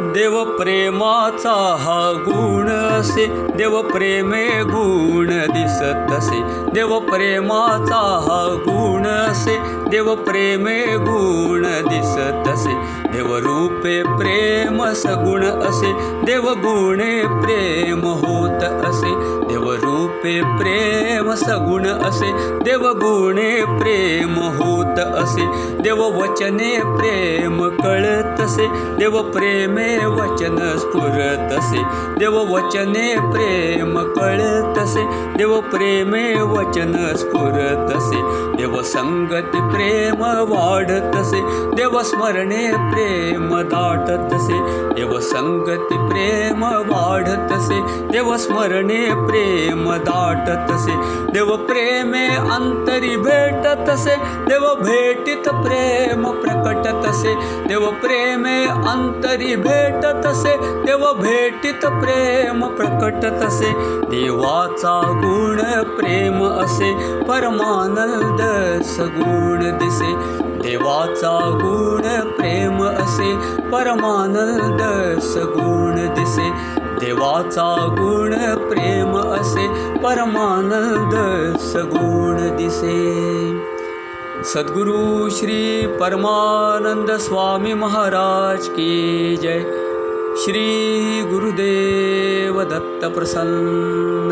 देव प्रेमाचा हा गुण असे. देव प्रेमे गुण दिसत असे. देव प्रेमाचा हा गुण असे. देव प्रेमे गुण दिसत असे. देव रूपे प्रेम सगुण असे. देव गुणे प्रेम होत असे रूपे प्रेम सगुण असे देव गुणे प्रेम होत असे देव वचने प्रेम कळत असे देव प्रेमे वचन स्फुरत असे देव वचने प्रेम कळत असे देव प्रेमे वचन स्फुरत असे देव संगती प्रेम वाढत असे देव स्मरणे प्रेम दाटत असे देव संगती प्रेम वाढत असे देव स्मरणे प्रेम दाटत असे देव प्रेमे अंतरी भेटत असे देव भेटीत प्रेम प्रकटत देव प्रेमे अंतरी भेटत असे देव भेटीत प्रेम प्रकटत असे देवाचा गुण प्रेम असे परमानंद सगुण दिसे देवाचा गुण प्रेम असे परमानंद सगुण दिसे देवाचा गुण प्रेम असे परमानंद सगुण दिसे। सद्गुरु श्री परमानंद स्वामी महाराज की जय। श्री गुरुदेव दत्त प्रसन्न